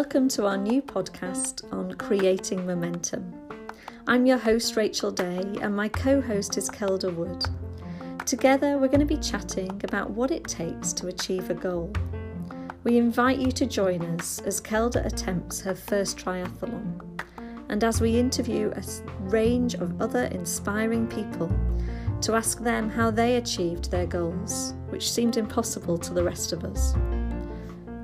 welcome to our new podcast on creating momentum. I'm your host, Rachel Day, and my co host is Kelda Wood. Together, we're going to be chatting about what it takes to achieve a goal. We invite you to join us as Kelda attempts her first triathlon, and as we interview a range of other inspiring people to ask them how they achieved their goals, which seemed impossible to the rest of us.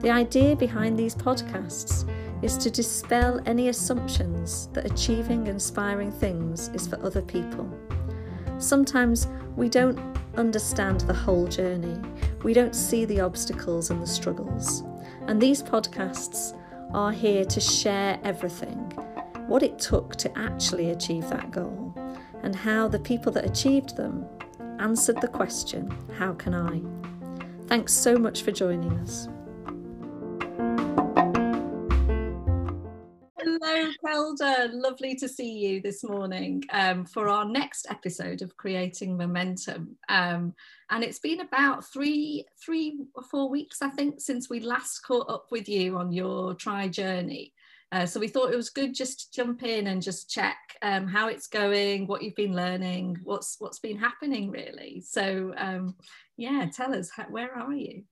The idea behind these podcasts is to dispel any assumptions that achieving inspiring things is for other people. Sometimes we don't understand the whole journey, we don't see the obstacles and the struggles. And these podcasts are here to share everything what it took to actually achieve that goal, and how the people that achieved them answered the question, How can I? Thanks so much for joining us. Kelda, lovely to see you this morning um, for our next episode of Creating Momentum. Um, and it's been about three, three or four weeks, I think, since we last caught up with you on your tri journey. Uh, so we thought it was good just to jump in and just check um, how it's going, what you've been learning, what's what's been happening really. So um, yeah, tell us how, where are you?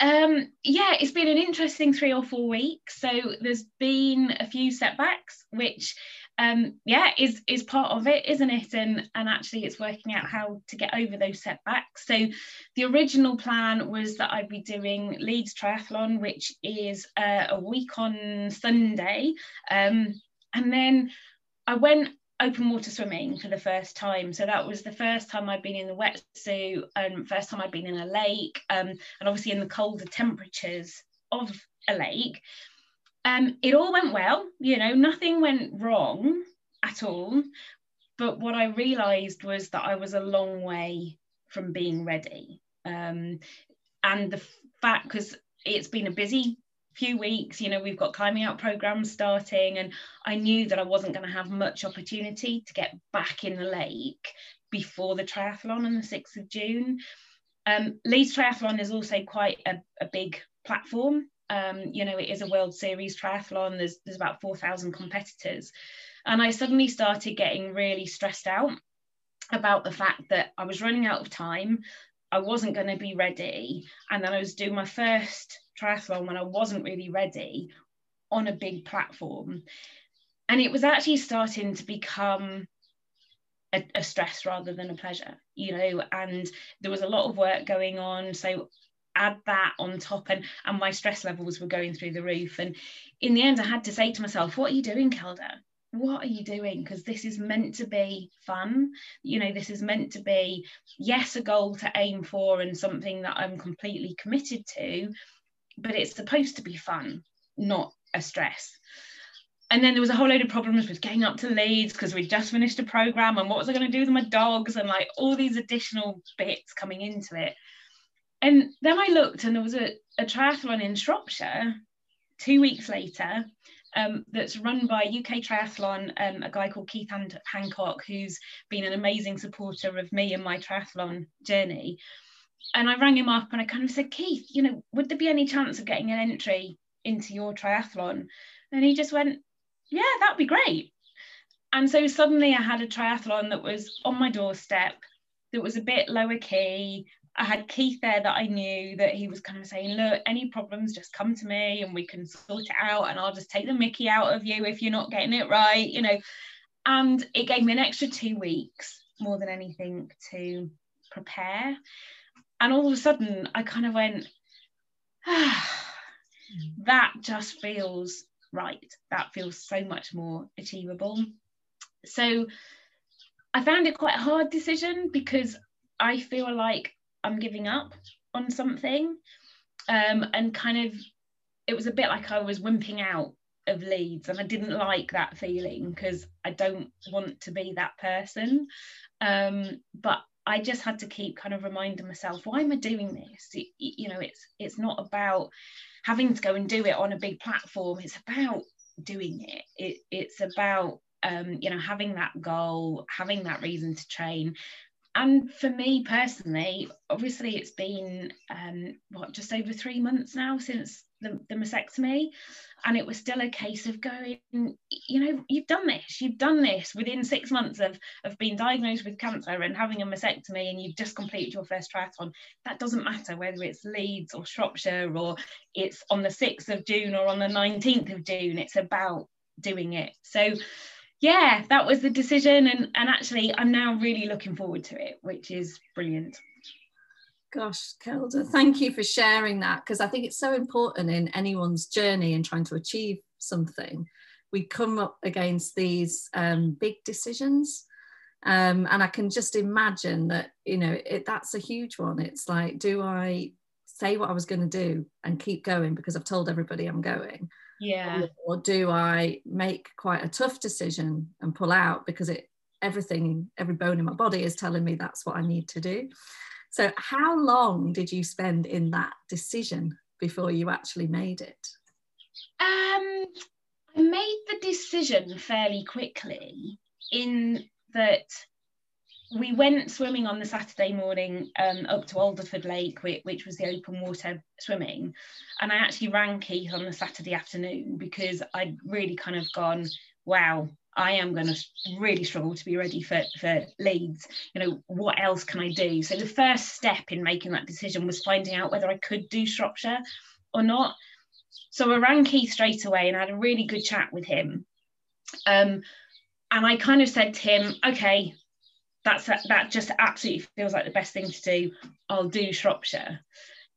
Um, yeah, it's been an interesting three or four weeks. So there's been a few setbacks, which um, yeah, is is part of it, isn't it? And and actually, it's working out how to get over those setbacks. So the original plan was that I'd be doing Leeds Triathlon, which is uh, a week on Sunday, um, and then I went open water swimming for the first time. So that was the first time I'd been in the wetsuit and first time I'd been in a lake um, and obviously in the colder temperatures of a lake. Um, it all went well, you know, nothing went wrong at all. But what I realized was that I was a long way from being ready. Um, and the fact, because it's been a busy few weeks you know we've got climbing out programs starting and i knew that i wasn't going to have much opportunity to get back in the lake before the triathlon on the 6th of june. Um, leeds triathlon is also quite a, a big platform. Um, you know it is a world series triathlon. There's, there's about 4000 competitors. And i suddenly started getting really stressed out about the fact that i was running out of time I wasn't going to be ready. And then I was doing my first triathlon when I wasn't really ready on a big platform. And it was actually starting to become a, a, stress rather than a pleasure, you know, and there was a lot of work going on. So add that on top and and my stress levels were going through the roof. And in the end, I had to say to myself, what are you doing, Kelda? What are you doing because this is meant to be fun you know this is meant to be yes a goal to aim for and something that i'm completely committed to but it's supposed to be fun, not a stress. And then there was a whole load of problems with getting up to Leeds because we'd just finished a program and what was I going to do with my dogs and like all these additional bits coming into it. And then I looked and there was a, a triathlon in Shropshire two weeks later um, that's run by UK Triathlon, um, a guy called Keith Hand- Hancock, who's been an amazing supporter of me and my triathlon journey and I rang him up and I kind of said, Keith, you know, would there be any chance of getting an entry into your triathlon? And he just went, Yeah, that'd be great. And so suddenly I had a triathlon that was on my doorstep, that was a bit lower key. I had Keith there that I knew that he was kind of saying, Look, any problems, just come to me and we can sort it out. And I'll just take the mickey out of you if you're not getting it right, you know. And it gave me an extra two weeks more than anything to prepare and all of a sudden I kind of went, ah, that just feels right. That feels so much more achievable. So I found it quite a hard decision because I feel like I'm giving up on something. Um, and kind of, it was a bit like I was wimping out of Leeds, and I didn't like that feeling because I don't want to be that person. Um, but I just had to keep kind of reminding myself, why am I doing this? It, you know, it's it's not about having to go and do it on a big platform. It's about doing it. it it's about um, you know having that goal, having that reason to train, and for me personally, obviously it's been um, what just over three months now since the, the mastectomy, and it was still a case of going, you know, you've done this, you've done this within six months of of being diagnosed with cancer and having a mastectomy, and you've just completed your first triathlon. That doesn't matter whether it's Leeds or Shropshire or it's on the sixth of June or on the nineteenth of June. It's about doing it. So yeah, that was the decision. And, and actually, I'm now really looking forward to it, which is brilliant. Gosh, Kelda, thank you for sharing that because I think it's so important in anyone's journey in trying to achieve something. We come up against these um, big decisions. Um, and I can just imagine that, you know, it, that's a huge one. It's like, do I say what I was going to do and keep going because I've told everybody I'm going? Yeah. Or do i make quite a tough decision and pull out because it everything every bone in my body is telling me that's what i need to do? So how long did you spend in that decision before you actually made it? Um i made the decision fairly quickly in that we went swimming on the Saturday morning um, up to Alderford Lake, which, which, was the open water swimming. And I actually rang Keith on the Saturday afternoon because I'd really kind of gone, wow, I am going to really struggle to be ready for, for Leeds. You know, what else can I do? So the first step in making that decision was finding out whether I could do Shropshire or not. So I rang Keith straight away and I had a really good chat with him. Um, and I kind of said to him, okay, that's that just absolutely feels like the best thing to do. I'll do Shropshire.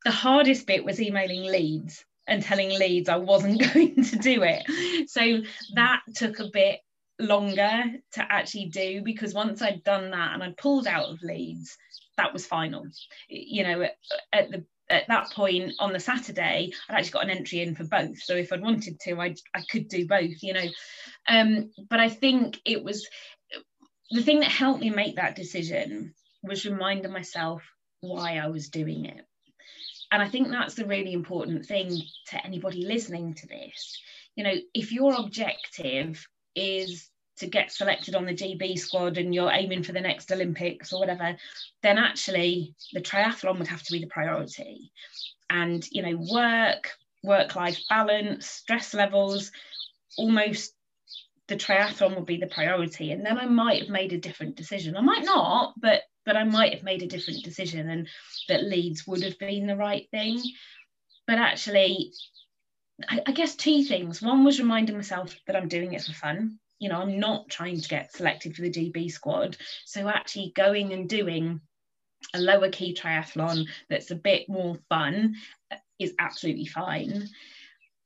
The hardest bit was emailing Leeds and telling Leeds I wasn't going to do it. So that took a bit longer to actually do because once I'd done that and I'd pulled out of Leeds, that was final. You know, at, at the at that point on the Saturday, I'd actually got an entry in for both. So if I'd wanted to, I I could do both, you know. Um, but I think it was the thing that helped me make that decision was reminding myself why I was doing it. And I think that's the really important thing to anybody listening to this. You know, if your objective is to get selected on the GB squad and you're aiming for the next Olympics or whatever, then actually the triathlon would have to be the priority. And, you know, work, work life balance, stress levels, almost the triathlon would be the priority. And then i might have made a different decision. I might not but but i might have made a different decision and that leeds would have been the right thing. But actually I, I guess two things. One was reminding myself that i'm doing it for fun. You know i'm not trying to get selected for the gb squad. So actually going and doing a lower key triathlon that's a bit more fun is absolutely fine.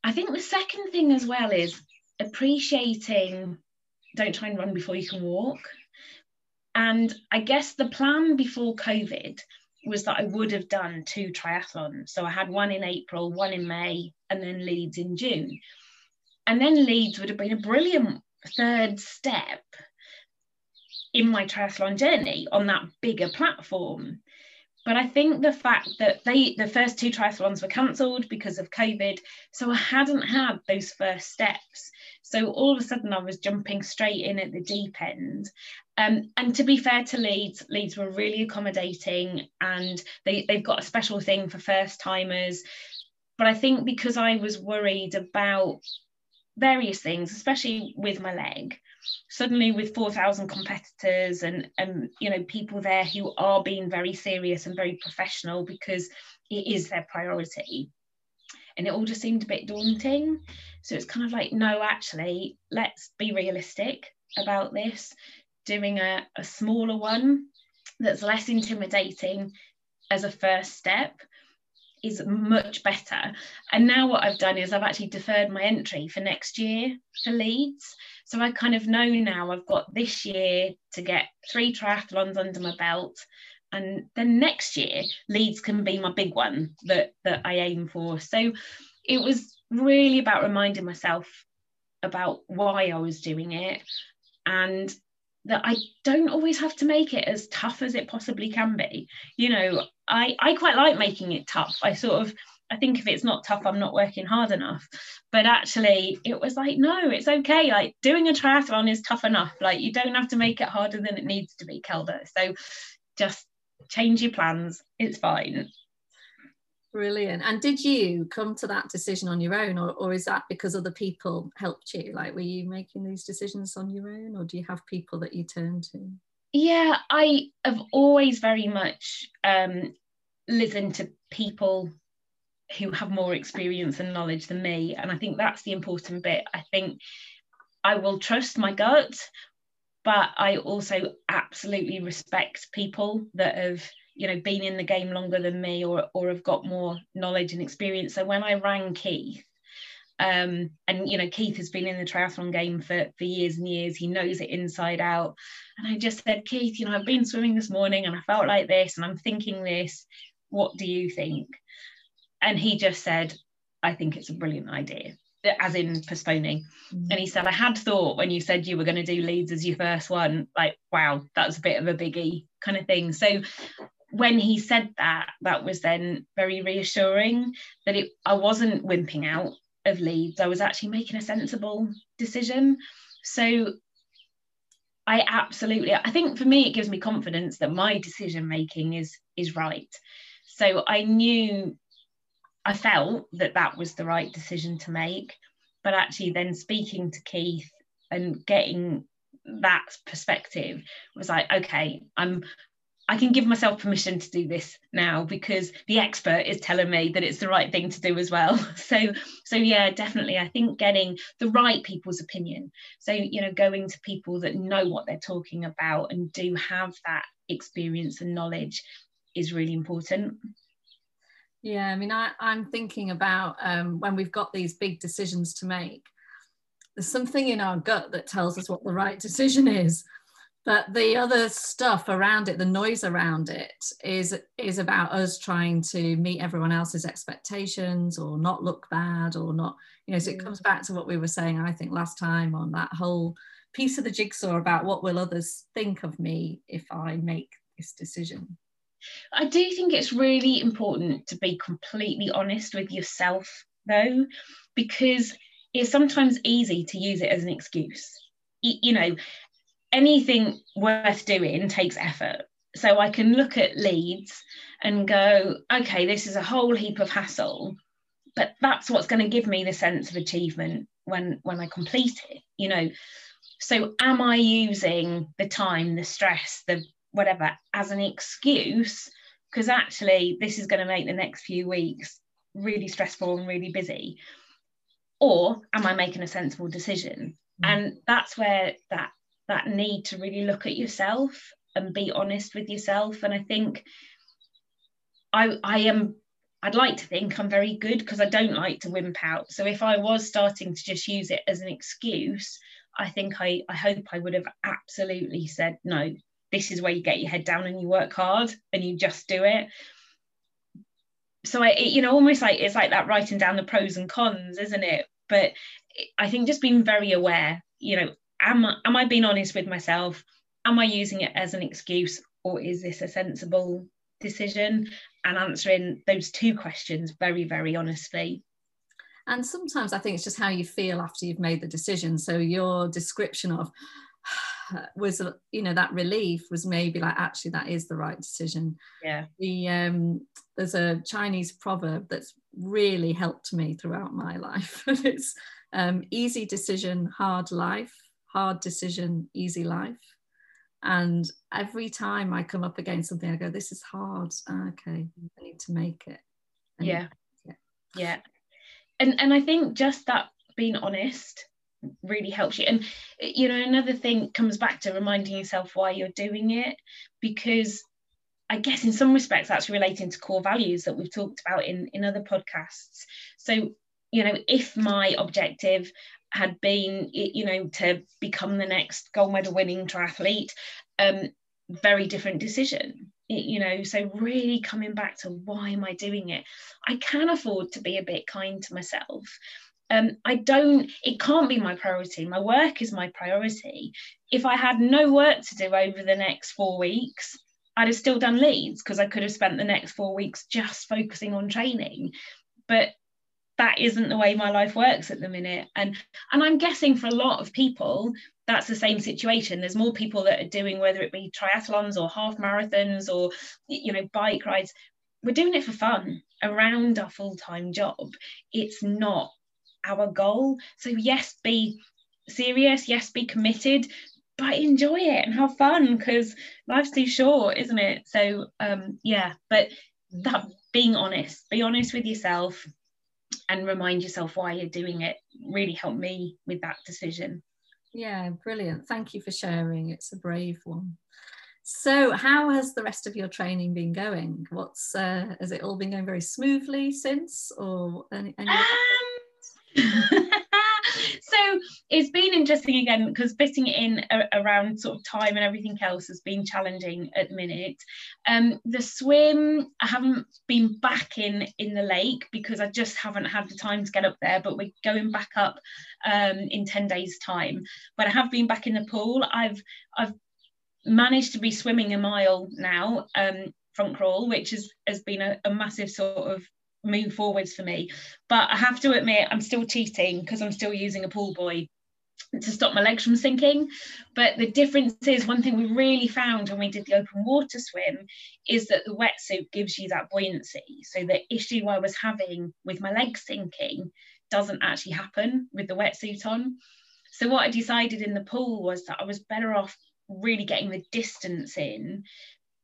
I think the second thing as well is appreciating don't try and run before you can walk. And I guess the plan before COVID was that I would have done two triathlons. So I had one in April, one in May, and then Leeds in June. And then Leeds would have been a brilliant third step in my triathlon journey on that bigger platform. But I think the fact that they the first two triathlons were cancelled because of COVID, so I hadn't had those first steps. So all of a sudden I was jumping straight in at the deep end. Um, and to be fair to Leeds, Leeds were really accommodating and they, they've got a special thing for first timers. But I think because I was worried about various things, especially with my leg, suddenly with 4,000 competitors and, and you know people there who are being very serious and very professional because it is their priority. And it all just seemed a bit daunting. So it's kind of like no actually let's be realistic about this doing a, a smaller one that's less intimidating as a first step is much better. And now what I've done is I've actually deferred my entry for next year for Leeds. So I kind of know now I've got this year to get three triathlons under my belt. And then next year, Leeds can be my big one that, that I aim for. So it was really about reminding myself about why I was doing it and that I don't always have to make it as tough as it possibly can be. You know, I, I quite like making it tough. I sort of I think if it's not tough, I'm not working hard enough. But actually, it was like, no, it's okay. Like doing a triathlon is tough enough. Like you don't have to make it harder than it needs to be, Kelda. So just change your plans it's fine Brilliant. And did you come to that decision on your own, or, or is that because other people helped you? Like, were you making these decisions on your own, or do you have people that you turn to? Yeah, I have always very much um, listened to people who have more experience and knowledge than me. And I think that's the important bit. I think I will trust my gut, but I also absolutely respect people that have you know been in the game longer than me or or have got more knowledge and experience so when i rang keith um, and you know keith has been in the triathlon game for for years and years he knows it inside out and i just said keith you know i've been swimming this morning and i felt like this and i'm thinking this what do you think and he just said i think it's a brilliant idea as in postponing. Mm-hmm. And he said, I had thought when you said you were going to do Leeds as your first one, like, wow, that's a bit of a biggie kind of thing. So when he said that, that was then very reassuring that it I wasn't wimping out of. I was actually making a sensible decision. So I absolutely I think for me it gives me confidence that my decision making is is right. So I knew I felt that that was the right decision to make, but actually then speaking to Keith and getting that perspective was like okay i'm I can give myself permission to do this now because the expert is telling me that it's the right thing to do as well. So, so yeah, definitely. I think getting the right people's opinion. So, you know, going to people that know what they're talking about and do have that experience and knowledge is really important. Yeah, I mean, I, I'm thinking about um, when we've got these big decisions to make, there's something in our gut that tells us what the right decision is but the other stuff around it the noise around it is is about us trying to meet everyone else's expectations or not look bad or not you know so it mm. comes back to what we were saying i think last time on that whole piece of the jigsaw about what will others think of me if i make this decision i do think it's really important to be completely honest with yourself though because it's sometimes easy to use it as an excuse you know anything worth doing takes effort. So I can look at Leeds and go, okay, this is a whole heap of hassle, but that's what's going to give me the sense of achievement when when I complete it, you know. So am I using the time, the stress, the whatever as an excuse? Because actually, this is going to make the next few weeks really stressful and really busy. Or am I making a sensible decision? Mm. And that's where that that need to really look at yourself and be honest with yourself. And i think i i am i'd like to think i'm very good because i don't like to wimp out. So if i was starting to just use it as an excuse i think i i hope i would have absolutely said no this is where you get your head down and you work hard and you just do it. So i it, you know almost like it's like that writing down the pros and cons isn't it? But i think just being very aware you know am I, am I being honest with myself? Am I using it as an excuse or is this a sensible decision? And answering those two questions very, very honestly. And sometimes I think it's just how you feel after you've made the decision. So your description of was you know that relief was maybe like actually that is the right decision yeah the um there's a chinese proverb that's really helped me throughout my life it's um easy decision hard life hard decision, easy life. And every time I come up against something, I go, this is hard. Ah, okay, I need to make it. yeah. yeah. Yeah. And and I think just that being honest really helps you. And you know, another thing comes back to reminding yourself why you're doing it, because I guess in some respects that's relating to core values that we've talked about in, in other podcasts. So, you know, if my objective had been, you know, to become the next gold medal winning triathlete, um, very different decision. you know, so really coming back to why am I doing it? I can afford to be a bit kind to myself. Um, I don't, it can't be my priority. My work is my priority. If I had no work to do over the next four weeks, I'd have still done Leeds because I could have spent the next four weeks just focusing on training. But that isn't the way my life works at the minute. And and i'm guessing for a lot of people that's the same situation. There's more people that are doing whether it be triathlons or half marathons or you know bike rides. We're doing it for fun around our full-time job. It's not our goal. So yes be serious yes be committed but enjoy it and have fun because life's too short isn't it? So um yeah but that being honest be honest with yourself and remind yourself why you're doing it really helped me with that decision. Yeah, brilliant. Thank you for sharing. It's a brave one. So, how has the rest of your training been going? What's uh, has it all been going very smoothly since, or any? any um, it's been interesting again because fitting it in a, around sort of time and everything else has been challenging at the minute. Um, the swim, I haven't been back in in the lake because I just haven't had the time to get up there. But we're going back up um, in ten days' time. But I have been back in the pool. I've I've managed to be swimming a mile now um, front crawl, which has has been a, a massive sort of move forwards for me. But I have to admit, I'm still cheating because I'm still using a pool buoy to stop my legs from sinking. But the difference is one thing we really found when we did the open water swim is that the wetsuit gives you that buoyancy. So the issue I was having with my legs sinking doesn't actually happen with the wetsuit on. So what I decided in the pool was that I was better off really getting the distance in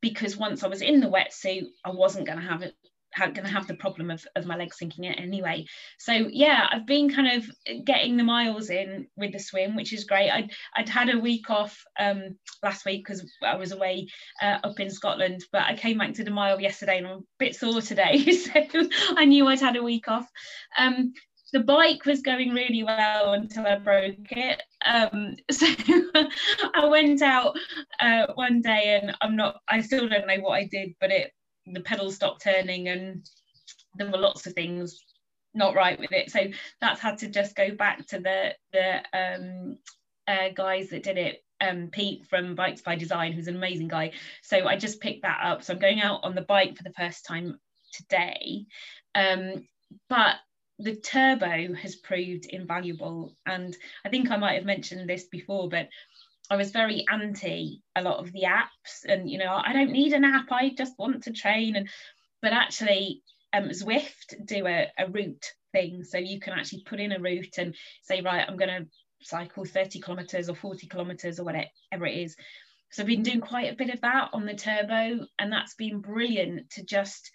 because once I was in the wetsuit, I wasn't going to have it going to have the problem of, of my legs sinking it anyway. So yeah, I've been kind of getting the miles in with the swim, which is great. I'd, I'd had a week off um, last week because I was away uh, up in Scotland, but I came back to the mile yesterday and I'm a bit sore today. so I knew I'd had a week off. Um, the bike was going really well until I broke it. Um, so I went out uh, one day and I'm not, I still don't know what I did, but it the pedals stopped turning and there were lots of things not right with it. So that's had to just go back to the the um, uh, guys that did it. Um, Pete from Bikes by Design who's an amazing guy. So I just picked that up. So I'm going out on the bike for the first time today. Um, but the turbo has proved invaluable. And I think I might have mentioned this before but I was very anti a lot of the apps, and you know, I don't need an app. I just want to train, and but actually, um, Zwift do a, a route thing, so you can actually put in a route and say, right, I'm going to cycle 30 kilometers or 40 kilometers or whatever it is. So I've been doing quite a bit of that on the turbo, and that's been brilliant to just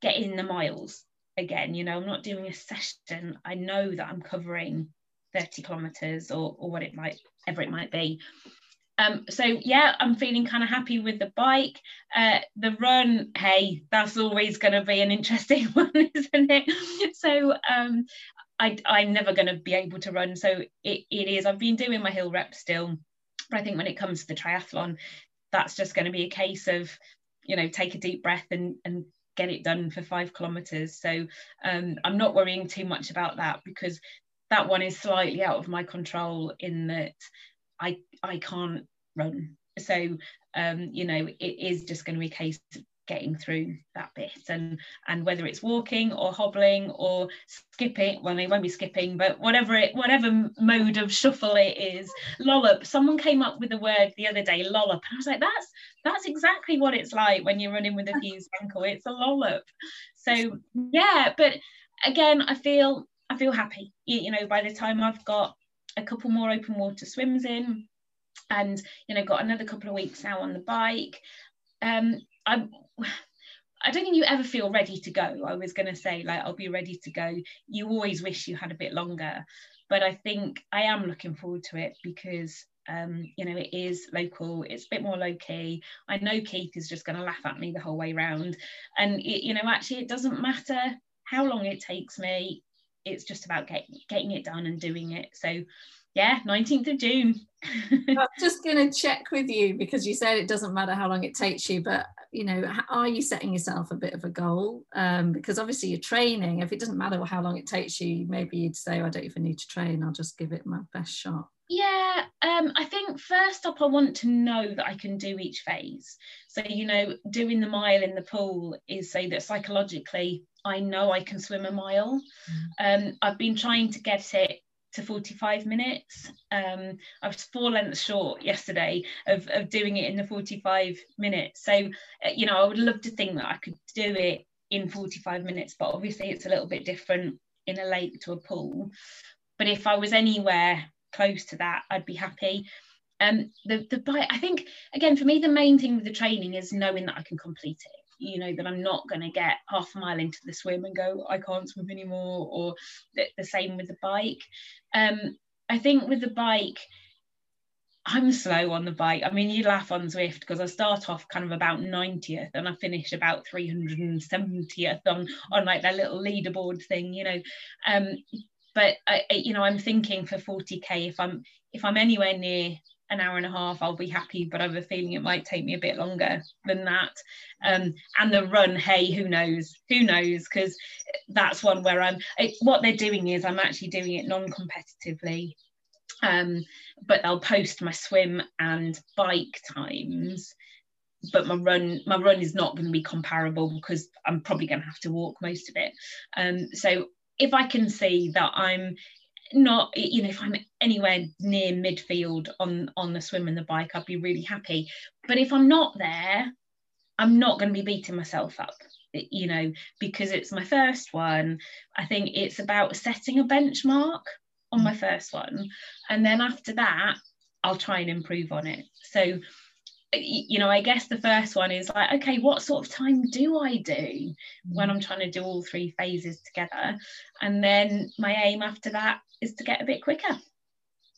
get in the miles again. You know, I'm not doing a session. I know that I'm covering 30 kilometers or, or what it might ever it might be. Um, so yeah i'm feeling kind of happy with the bike. Uh, the run hey that's always going to be an interesting one isn't it? So um, I, i'm never going to be able to run. So it, it is i've been doing my hill rep still but i think when it comes to the triathlon that's just going to be a case of you know take a deep breath and and get it done for five kilometers. So um, i'm not worrying too much about that because that one is slightly out of my control in that I I can't run. So um, you know, it is just going to be a case of getting through that bit. And and whether it's walking or hobbling or skipping well they won't be skipping but whatever it whatever mode of shuffle it is lollop. Someone came up with the word the other day lollop and i was like that's that's exactly what it's like when you're running with a fused ankle. It's a lollop. So yeah but again i feel I feel happy. You, you know, by the time I've got a couple more open water swims in, and you know, got another couple of weeks now on the bike, um, I. I don't think you ever feel ready to go. I was going to say, like, I'll be ready to go. You always wish you had a bit longer, but I think I am looking forward to it because um, you know, it is local, it's a bit more low key. I know Keith is just going to laugh at me the whole way round. And, it, you know, actually, it doesn't matter how long it takes me it's just about get, getting it done and doing it. So yeah, 19th of June. I'm just going to check with you because you said it doesn't matter how long it takes you, but you know, are you setting yourself a bit of a goal? Um, because obviously you're training. If it doesn't matter how long it takes you, maybe you'd say, oh, I don't even need to train. I'll just give it my best shot. Yeah, um, I think first up, I want to know that I can do each phase. So, you know, doing the mile in the pool is so that psychologically I know I can swim a mile. Mm. Um, I've been trying to get it to 45 minutes. Um, I was four lengths short yesterday of, of doing it in the 45 minutes. So, uh, you know, I would love to think that I could do it in 45 minutes, but obviously it's a little bit different in a lake to a pool. But if I was anywhere close to that, I'd be happy. Um, the the bike, I think again for me the main thing with the training is knowing that I can complete it. You know that I'm not going to get half a mile into the swim and go I can't swim anymore, or the, the same with the bike. Um, I think with the bike, I'm slow on the bike. I mean, you laugh on Zwift because I start off kind of about 90th and I finish about 370th on on like that little leaderboard thing, you know. Um, but I, you know, I'm thinking for 40k, if I'm if I'm anywhere near an hour and a half, I'll be happy. But I have a feeling it might take me a bit longer than that. Um, and the run, hey, who knows? Who knows? Because that's one where I'm. It, what they're doing is I'm actually doing it non-competitively. Um, but they'll post my swim and bike times but my run my run is not going to be comparable because I'm probably going to have to walk most of it. Um, so if I can see that I'm not you know if i'm anywhere near midfield on on the swim and the bike i'd be really happy. But if i'm not there i'm not going to be beating myself up you know because it's my first one. I think it's about setting a benchmark on my mm. first one. And then after that i'll try and improve on it. So you know, I guess the first one is like, okay, what sort of time do I do when I'm trying to do all three phases together? And then my aim after that is to get a bit quicker.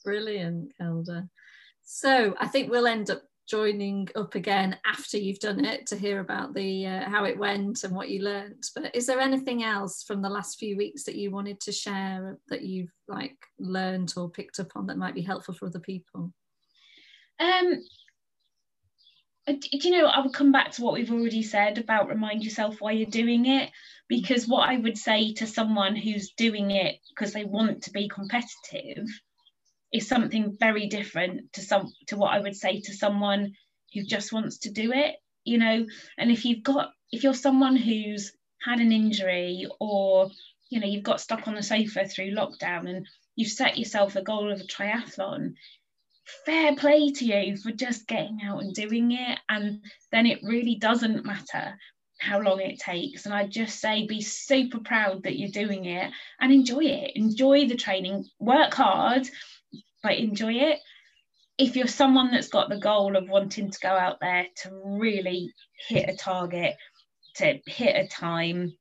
Brilliant, Kelda. So I think we'll end up joining up again after you've done it to hear about the uh, how it went and what you learned but is there anything else from the last few weeks that you wanted to share that you've like learned or picked up on that might be helpful for other people um Uh, do you know i would come back to what we've already said about remind yourself why you're doing it because what i would say to someone who's doing it because they want to be competitive is something very different to some to what i would say to someone who just wants to do it you know? And if you've got if you're someone who's had an injury or you know you've got stuck on the sofa through lockdown and you've set yourself a goal of a triathlon fair play to you for just getting out and doing it. And then it really doesn't matter how long it takes. And I just say be super proud that you're doing it and enjoy it. Enjoy the training, work hard, but enjoy it. If you're someone that's got the goal of wanting to go out there to really hit a target, to hit a time,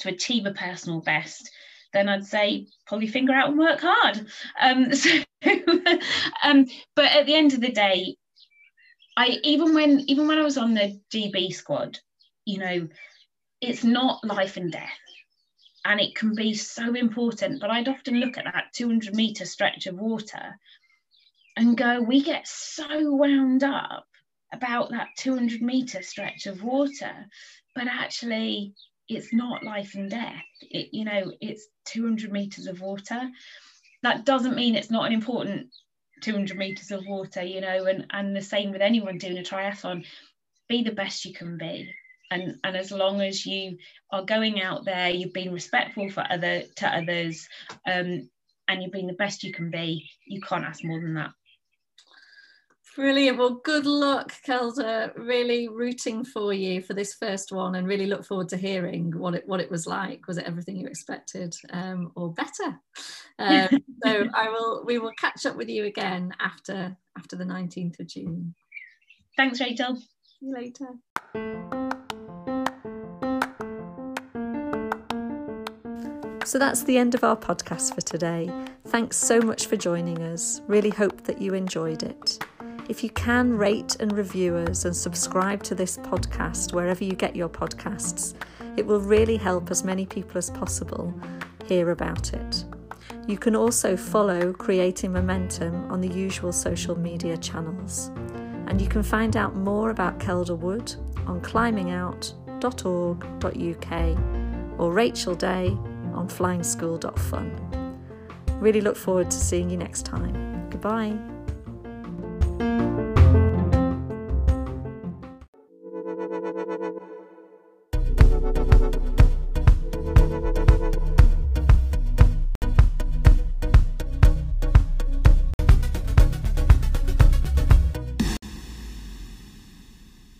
to achieve a personal best, then I'd say pull your finger out and work hard. Um, so, um, but at the end of the day, I even when even when I was on the GB squad, you know, it's not life and death. And it can be so important. But I'd often look at that 200 meter stretch of water and go, we get so wound up about that 200 meter stretch of water. But actually, it's not life and death. It, you know, it's 200 meters of water. That doesn't mean it's not an important 200 meters of water, you know, and, and the same with anyone doing a triathlon. Be the best you can be. And, and as long as you are going out there, you've been respectful for other to others, um, and you've been the best you can be, you can't ask more than that. Brilliant. Well, good luck, Kelda. Really rooting for you for this first one, and really look forward to hearing what it what it was like. Was it everything you expected, um, or better? Um, so I will. We will catch up with you again after after the nineteenth of June. Thanks, Rachel. See you later. So that's the end of our podcast for today. Thanks so much for joining us. Really hope that you enjoyed it. If you can rate and review us and subscribe to this podcast wherever you get your podcasts, it will really help as many people as possible hear about it. You can also follow Creating Momentum on the usual social media channels. And you can find out more about Kelda Wood on climbingout.org.uk or Rachel Day on flyingschool.fun. Really look forward to seeing you next time. Bye.